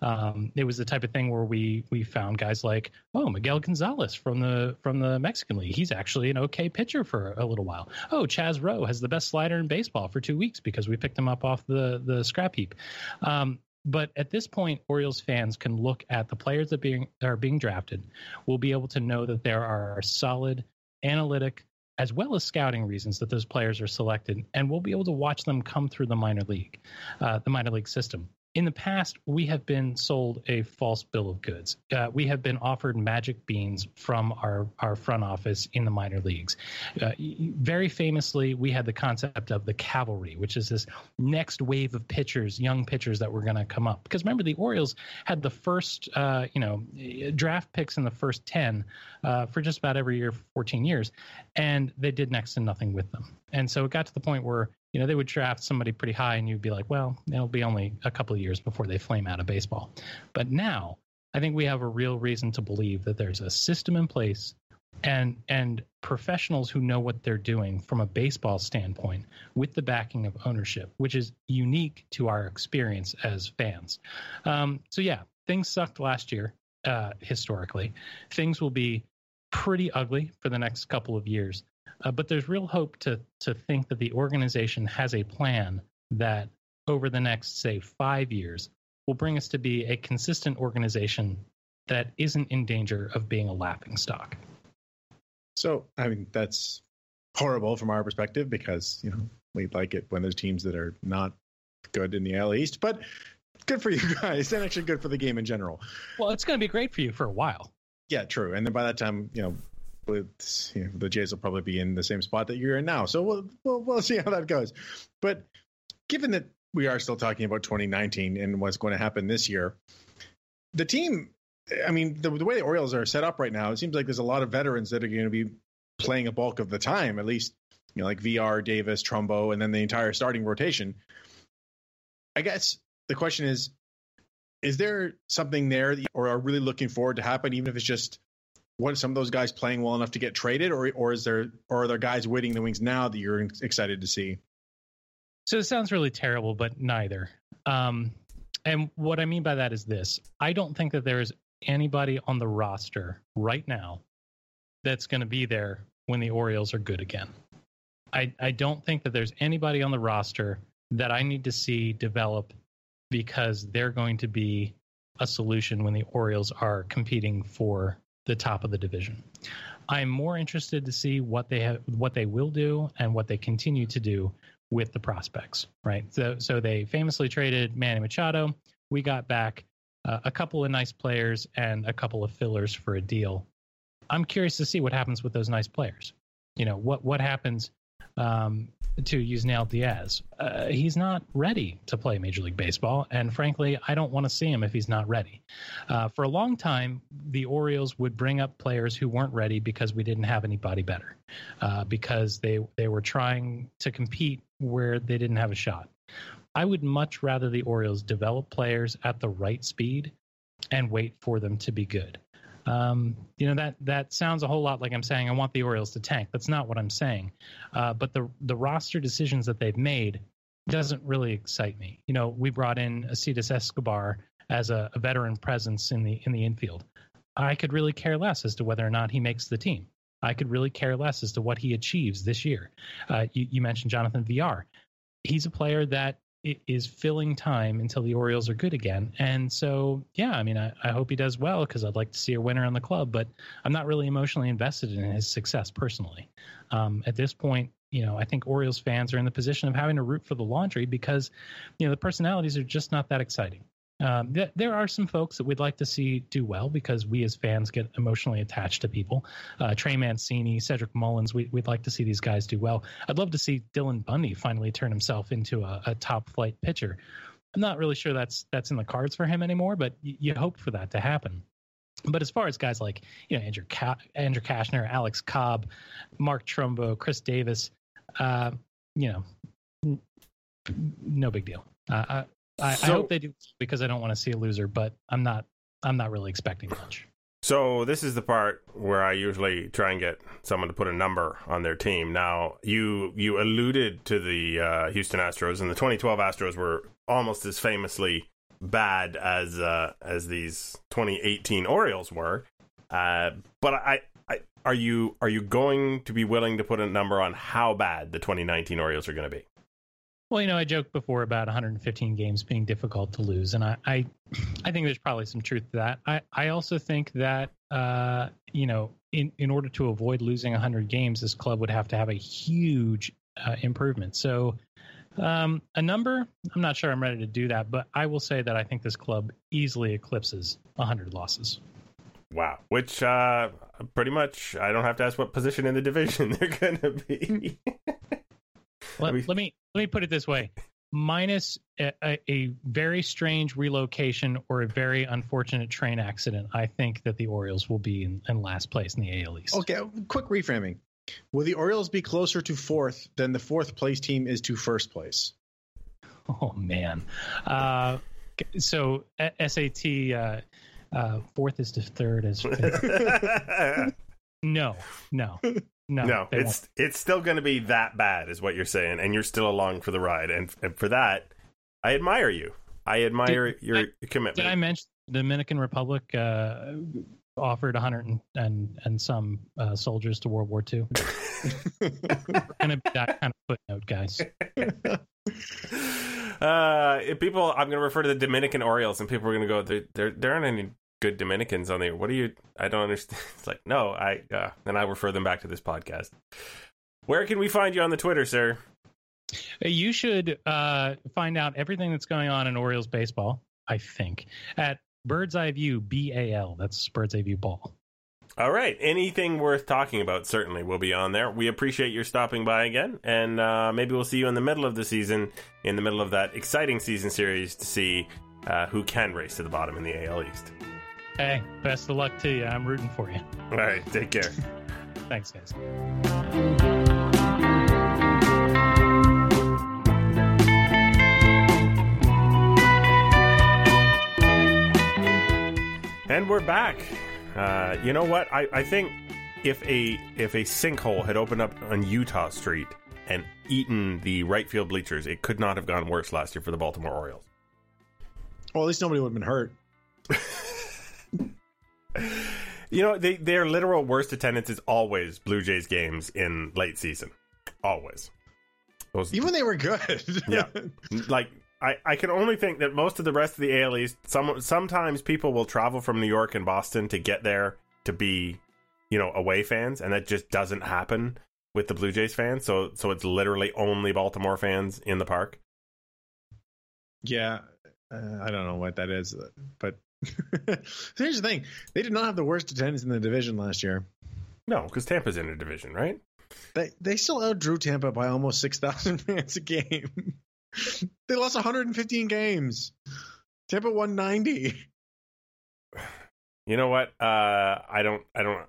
Um, it was the type of thing where we we found guys like oh Miguel Gonzalez from the from the Mexican League. He's actually an okay pitcher for a little while. Oh Chaz Roe has the best slider in baseball for two weeks because we picked him up off the the scrap heap. Um, but at this point, Orioles fans can look at the players that being are being drafted. We'll be able to know that there are solid analytic as well as scouting reasons that those players are selected, and we'll be able to watch them come through the minor league, uh, the minor league system. In the past, we have been sold a false bill of goods. Uh, we have been offered magic beans from our, our front office in the minor leagues. Uh, very famously, we had the concept of the cavalry, which is this next wave of pitchers, young pitchers that were going to come up. Because remember, the Orioles had the first, uh, you know, draft picks in the first 10 uh, for just about every year for 14 years, and they did next to nothing with them. And so it got to the point where you know they would draft somebody pretty high, and you'd be like, well, it'll be only a couple of years before they flame out of baseball. But now I think we have a real reason to believe that there's a system in place and and professionals who know what they're doing from a baseball standpoint with the backing of ownership, which is unique to our experience as fans. Um, so yeah, things sucked last year uh, historically. Things will be pretty ugly for the next couple of years. Uh, but there's real hope to to think that the organization has a plan that over the next say five years will bring us to be a consistent organization that isn't in danger of being a laughing stock. So, I mean, that's horrible from our perspective because, you know, we like it when there's teams that are not good in the AL East, but good for you guys and actually good for the game in general. Well, it's going to be great for you for a while. Yeah, true. And then by that time, you know, with, you know, the Jays will probably be in the same spot that you're in now. So we'll, we'll, we'll see how that goes. But given that we are still talking about 2019 and what's going to happen this year, the team I mean, the, the, way the Orioles are set up right now, it seems like there's a lot of veterans that are going to be playing a bulk of the time, at least, you know, like Villar, Davis, Trumbo, and then the entire starting rotation. I guess the question is, is there something there that you, or are really looking forward to happen, even if it's just what some of those guys playing well enough to get traded, or or is there or are there guys waiting the wings now that you're excited to see? So it sounds really terrible, but neither. Um, and what I mean by that is this: I don't think that there is anybody on the roster right now that's going to be there when the Orioles are good again. I, I don't think that there's anybody on the roster that I need to see develop because they're going to be a solution when the Orioles are competing for the top of the division. I'm more interested to see what they have, what they will do, and what they continue to do with the prospects. Right. So, so they famously traded Manny Machado. We got back uh, a couple of nice players and a couple of fillers for a deal. I'm curious to see what happens with those nice players. You know what what happens um, to Yusniel Diaz. Uh, he's not ready to play Major League Baseball, and frankly, I don't want to see him if he's not ready. Uh, for a long time, the Orioles would bring up players who weren't ready because we didn't have anybody better, uh, because they they were trying to compete where they didn't have a shot. I would much rather the Orioles develop players at the right speed and wait for them to be good. Um, you know that that sounds a whole lot like I'm saying I want the Orioles to tank. That's not what I'm saying. Uh, but the the roster decisions that they've made doesn't really excite me. You know, we brought in Alcides Escobar as a, a veteran presence in the in the infield. I could really care less as to whether or not he makes the team. I could really care less as to what he achieves this year. Uh, you, you mentioned Jonathan Villar. He's a player that is filling time until the Orioles are good again. And so, yeah, I mean, I, I hope he does well because I'd like to see a winner on the club, but I'm not really emotionally invested in his success personally. Um, at this point, you know, I think Orioles fans are in the position of having to root for the laundry because, you know, the personalities are just not that exciting. Um, th- there are some folks that we'd like to see do well because we as fans get emotionally attached to people. Uh, Trey Mancini, Cedric Mullins, we, would like to see these guys do well. I'd love to see Dylan Bundy finally turn himself into a, a top flight pitcher. I'm not really sure that's that's in the cards for him anymore, but y- you hope for that to happen. But as far as guys like you know Andrew Ka- Andrew Cashner, Alex Cobb, Mark Trumbo, Chris Davis, uh, you know, n- no big deal. Uh, I, so, I hope they do because I don't want to see a loser, but I'm not. I'm not really expecting much. So this is the part where I usually try and get someone to put a number on their team. Now you you alluded to the uh, Houston Astros, and the 2012 Astros were almost as famously bad as uh, as these 2018 Orioles were. Uh, but I, I are you are you going to be willing to put a number on how bad the 2019 Orioles are going to be? Well, you know, I joked before about 115 games being difficult to lose, and I, I, I think there's probably some truth to that. I, I also think that, uh, you know, in in order to avoid losing 100 games, this club would have to have a huge uh, improvement. So, um, a number, I'm not sure I'm ready to do that, but I will say that I think this club easily eclipses 100 losses. Wow, which uh, pretty much I don't have to ask what position in the division they're going to be. let, let me let me put it this way minus a, a, a, very strange relocation or a very unfortunate train accident, I think that the Orioles will be in, in, last place in the AL East. Okay, quick reframing. Will the Orioles be closer to fourth than the fourth place team is to first place? Oh man. Uh, so SAT uh, uh, fourth is to third is no, no. No, no, it's won't. it's still going to be that bad, is what you're saying, and you're still along for the ride. And, and for that, I admire you. I admire did, your I, commitment. Did I mention the Dominican Republic uh, offered 100 and and, and some uh, soldiers to World War II. We're gonna be that kind of footnote, guys. uh, people, I'm going to refer to the Dominican Orioles, and people are going to go, there, there, there aren't any good Dominicans on there. What are you? I don't understand. It's like, no, I. Uh, and I refer them back to this podcast. Where can we find you on the Twitter, sir? You should uh, find out everything that's going on in Orioles baseball. I think at Bird's Eye View BAL. That's Bird's Eye View Ball. All right. Anything worth talking about certainly will be on there. We appreciate your stopping by again, and uh, maybe we'll see you in the middle of the season, in the middle of that exciting season series to see uh, who can race to the bottom in the AL East. Hey, best of luck to you. I'm rooting for you. All right. Take care. Thanks, guys. And we're back. Uh, you know what? I, I think if a if a sinkhole had opened up on Eutaw Street and eaten the right field bleachers, it could not have gone worse last year for the Baltimore Orioles. Well, at least nobody would have been hurt. You know, they, their literal worst attendance is always Blue Jays games in late season. Always. Those, Even they were good. yeah. like I, I can only think that most of the rest of the AL East, some sometimes people will travel from New York and Boston to get there to be, you know, away fans, and that just doesn't happen with the Blue Jays fans. So so it's literally only Baltimore fans in the park. Yeah, uh, I don't know what that is, but here's the thing: they did not have the worst attendance in the division last year. No, because Tampa's in a division, right? They they still outdrew Tampa by almost six thousand fans a game. they lost 115 games. Tampa won 90. You know what? Uh, I don't. I don't.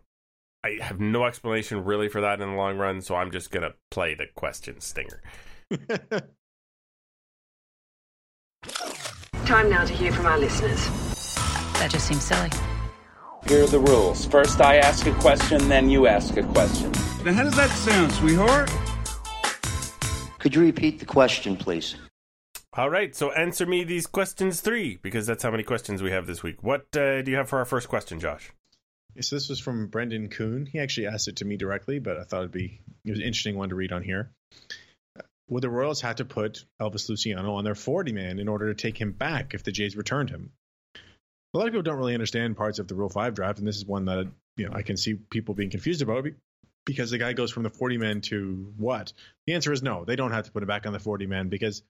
I have no explanation really for that in the long run, so I'm just gonna play the question stinger. Time now to hear from our listeners. That just seems silly. Here are the rules. First, I ask a question, then you ask a question. Now, how does that sound, sweetheart? Could you repeat the question, please? All right, so answer me these questions three, because that's how many questions we have this week. What uh, do you have for our first question, Josh? So this was from Brendan Kuhn. He actually asked it to me directly, but I thought it'd be it was an interesting one to read on here. Would the Royals have to put Elvis Luciano on their 40 man in order to take him back if the Jays returned him? A lot of people don't really understand parts of the Rule 5 draft, and this is one that you know I can see people being confused about because the guy goes from the 40 man to what? The answer is no. They don't have to put him back on the 40 man because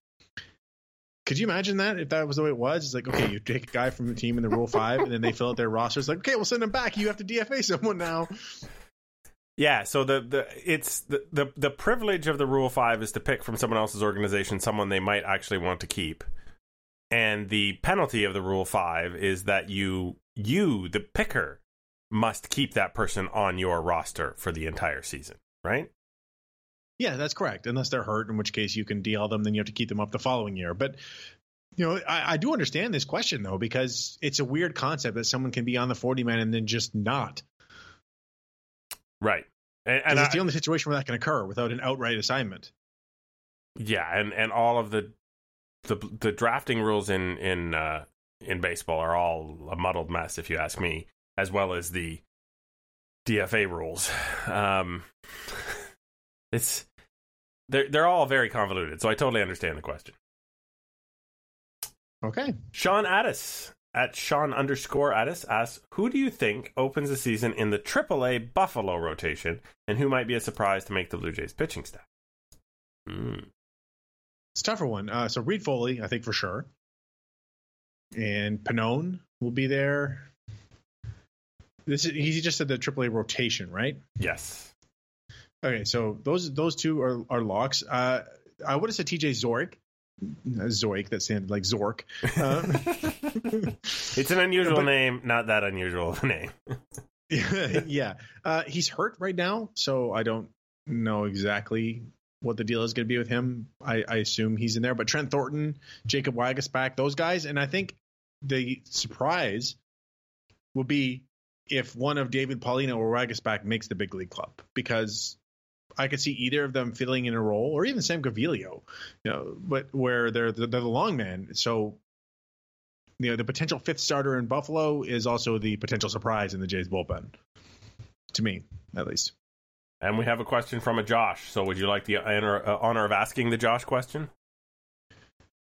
could you imagine that if that was the way it was? It's like, okay, you take a guy from the team in the Rule 5 and then they fill out their roster. It's like, okay, we'll send him back. You have to DFA someone now. Yeah, so the, the it's the, the the privilege of the Rule Five is to pick from someone else's organization someone they might actually want to keep, and the penalty of the Rule Five is that you you the picker must keep that person on your roster for the entire season, right? Yeah, that's correct. Unless they're hurt, in which case you can DL them, then you have to keep them up the following year. But you know, I, I do understand this question though because it's a weird concept that someone can be on the forty man and then just not. Right. And, and it's I, the only situation where that can occur without an outright assignment. Yeah, and and all of the the the drafting rules in in uh, in baseball are all a muddled mess, if you ask me, as well as the DFA rules. Um, it's they're they're all very convoluted, so I totally understand the question. Okay, Sean Addis at Sean underscore Addis asks, "Who do you think opens the season in the AAA Buffalo rotation, and who might be a surprise to make the Blue Jays pitching staff?" Mm. It's a tougher one. Uh, so Reid-Foley, I think for sure, and Pannone will be there. This is, he just said the AAA rotation, right? Yes. Okay, so those those two are are locks. Uh, I would have said TJ Zork. Zoik, that sounded like Zork. Uh, it's an unusual but, name, not that unusual of a name. yeah, uh, he's hurt right now, so I don't know exactly what the deal is going to be with him. I, I, assume he's in there, but Trent Thornton, Jacob Waguespack, those guys, and I think the surprise will be if one of David Paulino or Waguespack makes the big league club because I could see either of them filling in a role, or even Sam Gaviglio, you know, but where they're the, they're the long man. So you know the potential fifth starter in Buffalo is also the potential surprise in the Jays bullpen. To me, at least. And we have a question from a Josh. So would you like the honor, uh, honor of asking the Josh question?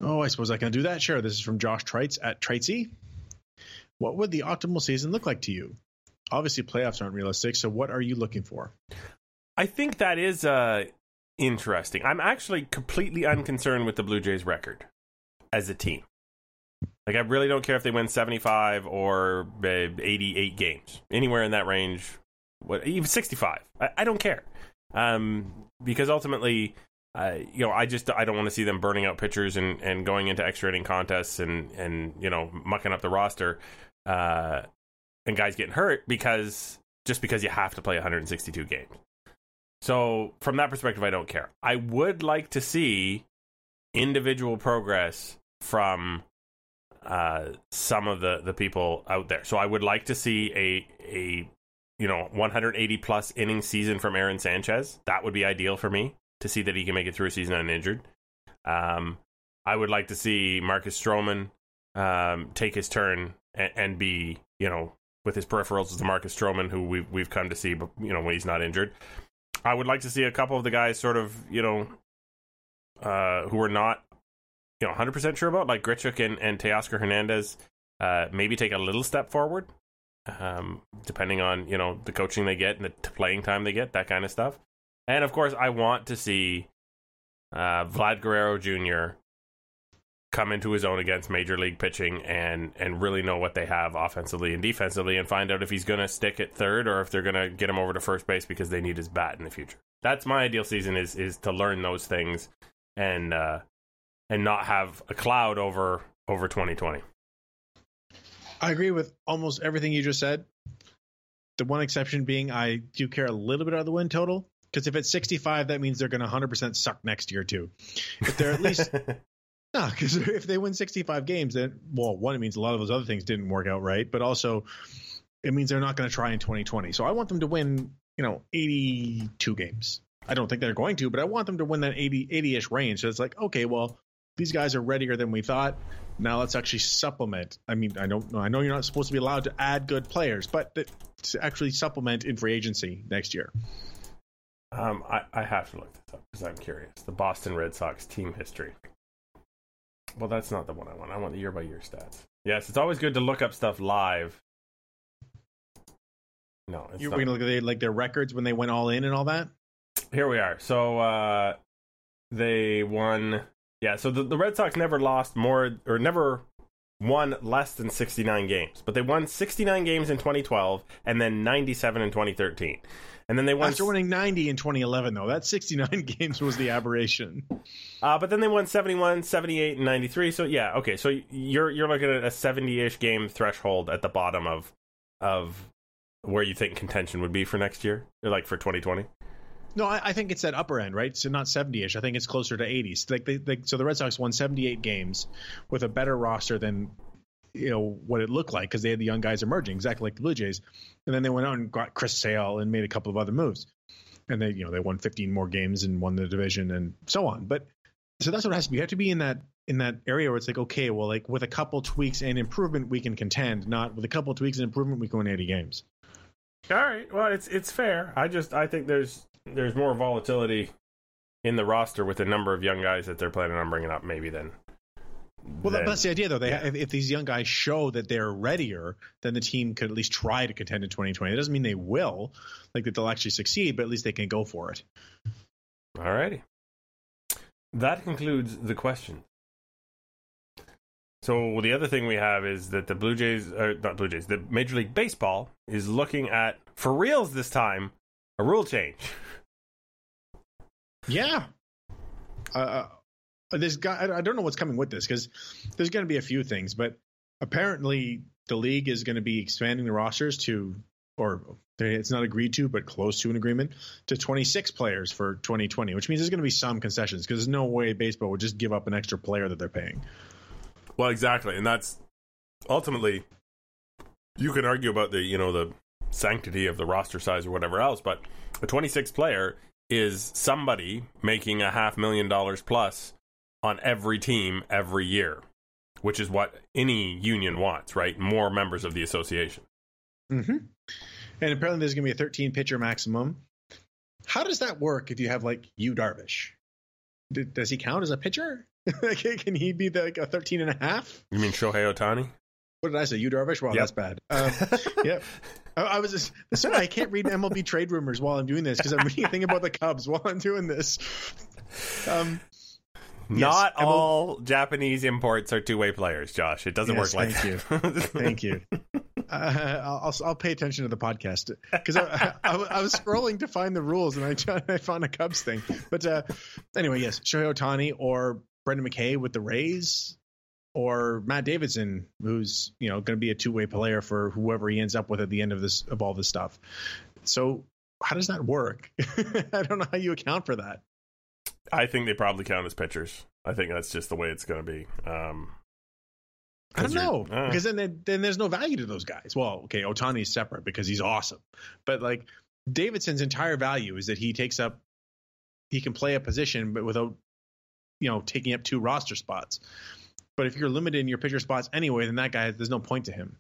Oh, I suppose I can do that. Sure. This is from Josh Trites at Tritesy. What would the optimal season look like to you? Obviously, playoffs aren't realistic. So, what are you looking for? I think that is uh, interesting. I'm actually completely unconcerned with the Blue Jays record as a team. Like, I really don't care if they win 75 or uh, 88 games, anywhere in that range. What even 65? I, I don't care, um, because ultimately, uh, you know, I just I don't want to see them burning out pitchers and, and going into extra inning contests and and you know mucking up the roster, uh, and guys getting hurt because just because you have to play 162 games. So from that perspective, I don't care. I would like to see individual progress from uh, some of the the people out there. So I would like to see a a you know 180 plus inning season from Aaron Sanchez. That would be ideal for me to see that he can make it through a season uninjured. Um, I would like to see Marcus Stroman um, take his turn and, and, be you know with his peripherals as the Marcus Stroman who we've we've come to see, but you know when he's not injured. I would like to see a couple of the guys sort of you know uh, who are not you know 100% sure about like Grichuk and, and Teoscar Hernandez uh, maybe take a little step forward um, depending on you know the coaching they get and the playing time they get, that kind of stuff. And of course, I want to see uh, Vlad Guerrero Jr. come into his own against major league pitching and and really know what they have offensively and defensively, and find out if he's going to stick at third or if they're going to get him over to first base because they need his bat in the future. That's my ideal season is is to learn those things and uh, and not have a cloud over over 2020. I agree with almost everything you just said. The one exception being I do care a little bit about the win total because if it's 65, that means they're going to 100% suck next year too. If they're at least no, because if they win 65 games, then well, one it means a lot of those other things didn't work out right, but also it means they're not going to try in 2020. So I want them to win, you know, 82 games. I don't think they're going to, but I want them to win that 80 80ish range. So it's like, okay, well, these guys are readier than we thought. Now let's actually supplement. I mean, I don't know. I know you're not supposed to be allowed to add good players, but to actually supplement in free agency next year. Um, I, I have to look this up because I'm curious. The Boston Red Sox team history. Well, that's not the one I want. I want the year by year stats. Yes, it's always good to look up stuff live. No, you're going to look at like their records when they went all in and all that. Here we are. So uh, they won yeah, so the, the Red Sox never lost more or never won less than 69 games, but they won 69 games in 2012 and then 97 in 2013. And then they won after winning 90 in 2011 though. That 69 games was the aberration. Uh, but then they won 71, 78 and 93. So yeah, okay. So you're you're looking at a 70ish game threshold at the bottom of of where you think contention would be for next year, like for 2020. No, I, I, think it's that upper end, right? So not 70ish. I think it's closer to 80s. Like they, they, so the Red Sox won 78 games with a better roster than you know what it looked like because they had the young guys emerging, exactly like the Blue Jays. And then they went out and got Chris Sale and made a couple of other moves. And they, you know, they won 15 more games and won the division and so on. But so that's what it has to be. You have to be in that in that area where it's like, okay, well, like with a couple tweaks and improvement, we can contend. Not with a couple tweaks and improvement, we can win 80 games. All right. Well, it's it's fair. I just I think there's there's more volatility in the roster with the number of young guys that they're planning on bringing up, maybe then. Well, than, that's the idea, though. They yeah. if, if, these young guys show that they're readier, then the team could at least try to contend in 2020. It doesn't mean they will, like that they'll actually succeed, but at least they can go for it. All righty. That concludes the question. So the other thing we have is that the Blue Jays, or not Blue Jays, the Major League Baseball is looking at for reals this time a rule change. Yeah. Uh, uh this guy, I don't know what's coming with this because there's going to be a few things, but apparently the league is going to be expanding the rosters to, or it's not agreed to, but close to an agreement to 26 players for 2020, which means there's going to be some concessions because there's no way baseball would just give up an extra player that they're paying. Well, exactly, and that's ultimately you can argue about the you know the sanctity of the roster size or whatever else, but a 26 player is somebody making a half million dollars plus on every team every year. which is what any union wants, right? More members of the association. Mm-hmm. And apparently, there's going to be a 13 pitcher maximum. How does that work if you have like you Darvish? D- does he count as a pitcher? Can he be the, like a 13 and a half? You mean Shohei Ohtani? What did I say? Yu Darvish? Well, Yep. that's bad. Um, yep. I, I was just sorry. I can't read MLB trade rumors while I'm doing this because I'm reading a thing about the Cubs while I'm doing this. Um, Not we'll- all Japanese imports are two way players, Josh. It doesn't Yes, work like thank that. Thank you. Uh, I'll, I'll I'll pay attention to the podcast because I, I, I was scrolling to find the rules and I I found a Cubs thing. But uh, anyway, yes, Shohei Ohtani or Brendan McKay with the Rays, or Matt Davidson, who's you know going to be a two way player for whoever he ends up with at the end of this of all this stuff. So how does that work? I don't know how you account for that. I think they probably count as pitchers. I think that's just the way it's going to be. Um, I don't know uh, because then then then there's no value to those guys. Well, okay, Ohtani's separate because he's awesome, but like Davidson's entire value is that he takes up he can play a position but without you know taking up two roster spots. But if you're limited in your pitcher spots anyway, then that guy there's no point to him.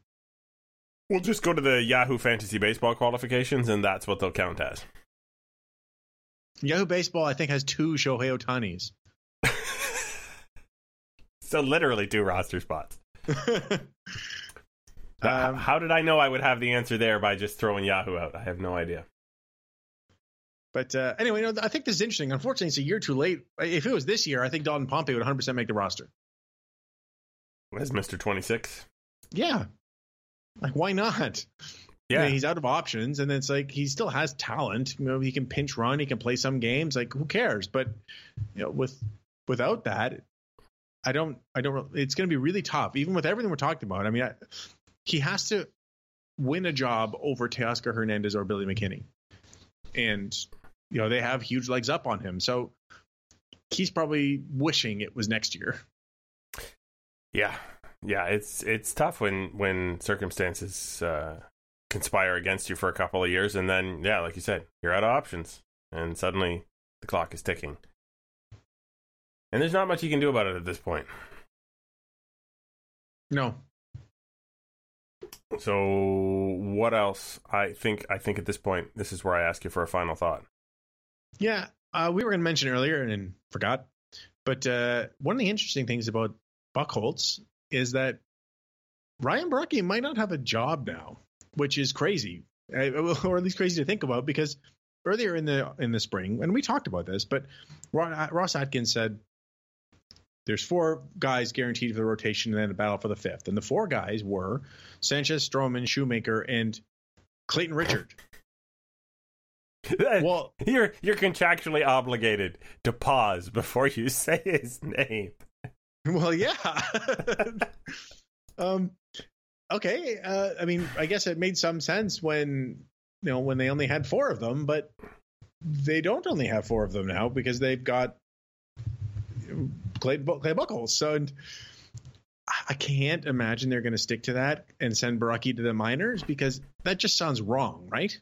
we'll just go to the Yahoo Fantasy Baseball qualifications, and that's what they'll count as. Yahoo Baseball I think has two Shohei Ohtanis. So literally two roster spots. How- Um, How did I know I would have the answer there by just throwing Yahoo out? I have no idea. But uh, anyway, no, I think this is interesting. Unfortunately, it's a year too late. If it was this year, I think Dalton Pompey would 100% make the roster. As Mister Twenty Six. Yeah. Like, why not? Yeah. You know, he's out of options, and it's like he still has talent. You know, he can pinch run, he can play some games. Like, who cares? But you know, with without that, I don't, I don't. It's going to be really tough, even with everything we're talking about. I mean, I, he has to win a job over Teoscar Hernandez or Billy McKinney, and you know they have huge legs up on him. So he's probably wishing it was next year. Yeah, yeah. It's it's tough when when circumstances uh, conspire against you for a couple of years, and then yeah, like you said, you're out of options, and suddenly the clock is ticking, and there's not much you can do about it at this point. No, So what else? I think I think at this point, this is where I ask you for a final thought. Yeah, uh, we were going to mention earlier and forgot, but uh, one of the interesting things about Buchholz is that Ryan Borucki might not have a job now, which is crazy, uh, or at least crazy to think about. Because earlier in the in the spring, and we talked about this, but Ross Atkins said there's four guys guaranteed for the rotation and then a battle for the fifth, and the four guys were Sanchez, Stroman, Shoemaker, and Clayton Richard. well, you're you're contractually obligated to pause before you say his name. Well, yeah. um, okay. Uh, I mean, I guess it made some sense when you know when they only had four of them, but they don't only have four of them now because they've got Clay, Clay Buchholz. So and I can't imagine they're going to stick to that and send Borucki to the minors because that just sounds wrong, right?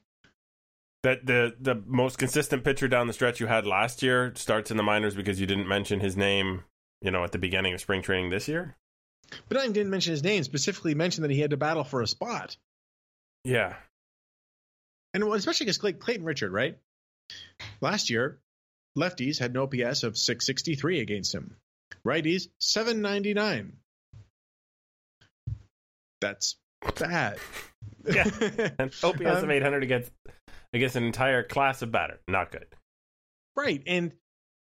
That the the most consistent pitcher down the stretch you had last year starts in the minors because you didn't mention his name, you know, at the beginning of spring training this year. But I didn't mention his name. Specifically, mentioned that he had to battle for a spot. Yeah, and especially because Clayton Richard, right? Last year, lefties had an OPS of 663 against him. Righties, 799. That's bad. yeah. And OPS of Um, 800 against against an entire class of batter, not good. Right. And,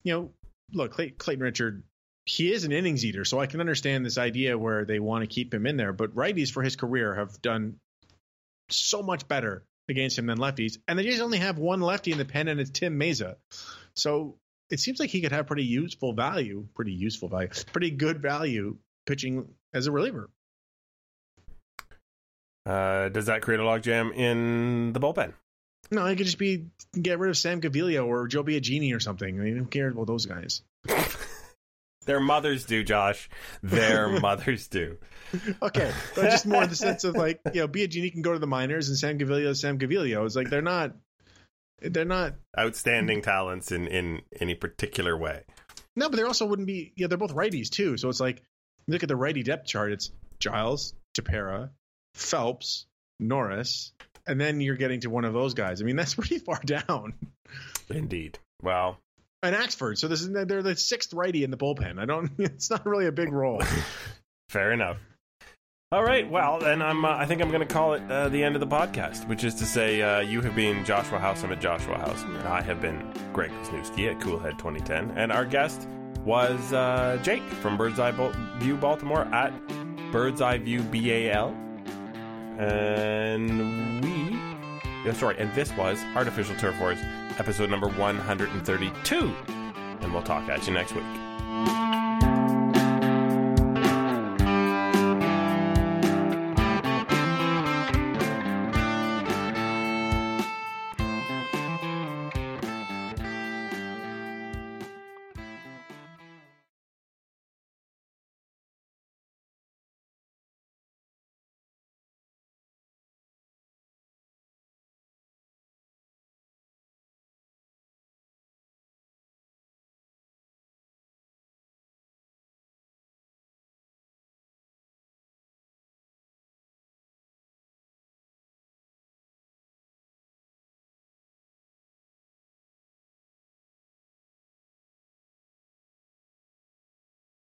you know, look, Clay, Clayton Richard, he is an innings eater, so I can understand this idea where they want to keep him in there. But righties for his career have done so much better against him than lefties. And the Jays only have one lefty in the pen, and it's Tim Mayza. So it seems like he could have pretty useful value, pretty useful value, pretty good value pitching as a reliever. Uh, does that create a logjam in the bullpen? No, it could just be get rid of Sam Gaviglio or Joe Biagini or something. I mean, who cares about those guys? Their mothers do, Josh. Their mothers do. Okay, but just more in the sense of like, you know, Biagini can go to the minors and Sam Gaviglio, is Sam Gaviglio. It's like they're not, they're not. Outstanding talents in in any particular way. No, but they also wouldn't be. Yeah, they're both righties too. So it's like look at the righty depth chart. It's Giles, Tepera, Phelps, Norris, and then you're getting to one of those guys. I mean, that's pretty far down. Indeed. Well, and Axford. So this is they're the sixth righty in the bullpen. I don't. It's not really a big role. Fair enough. All right. Well, then I'm. Uh, I think I'm going to call it uh, the end of the podcast, which is to say, uh, you have been Joshua House. I'm at Joshua House. And I have been Greg Wisniewski at Coolhead 2010, and our guest was uh, Jake from Bird's Eye View Baltimore at Bird's Eye View BAL, and we. Yeah, sorry, and this was Artificial Turf Wars, episode number 132. And we'll talk at you next week.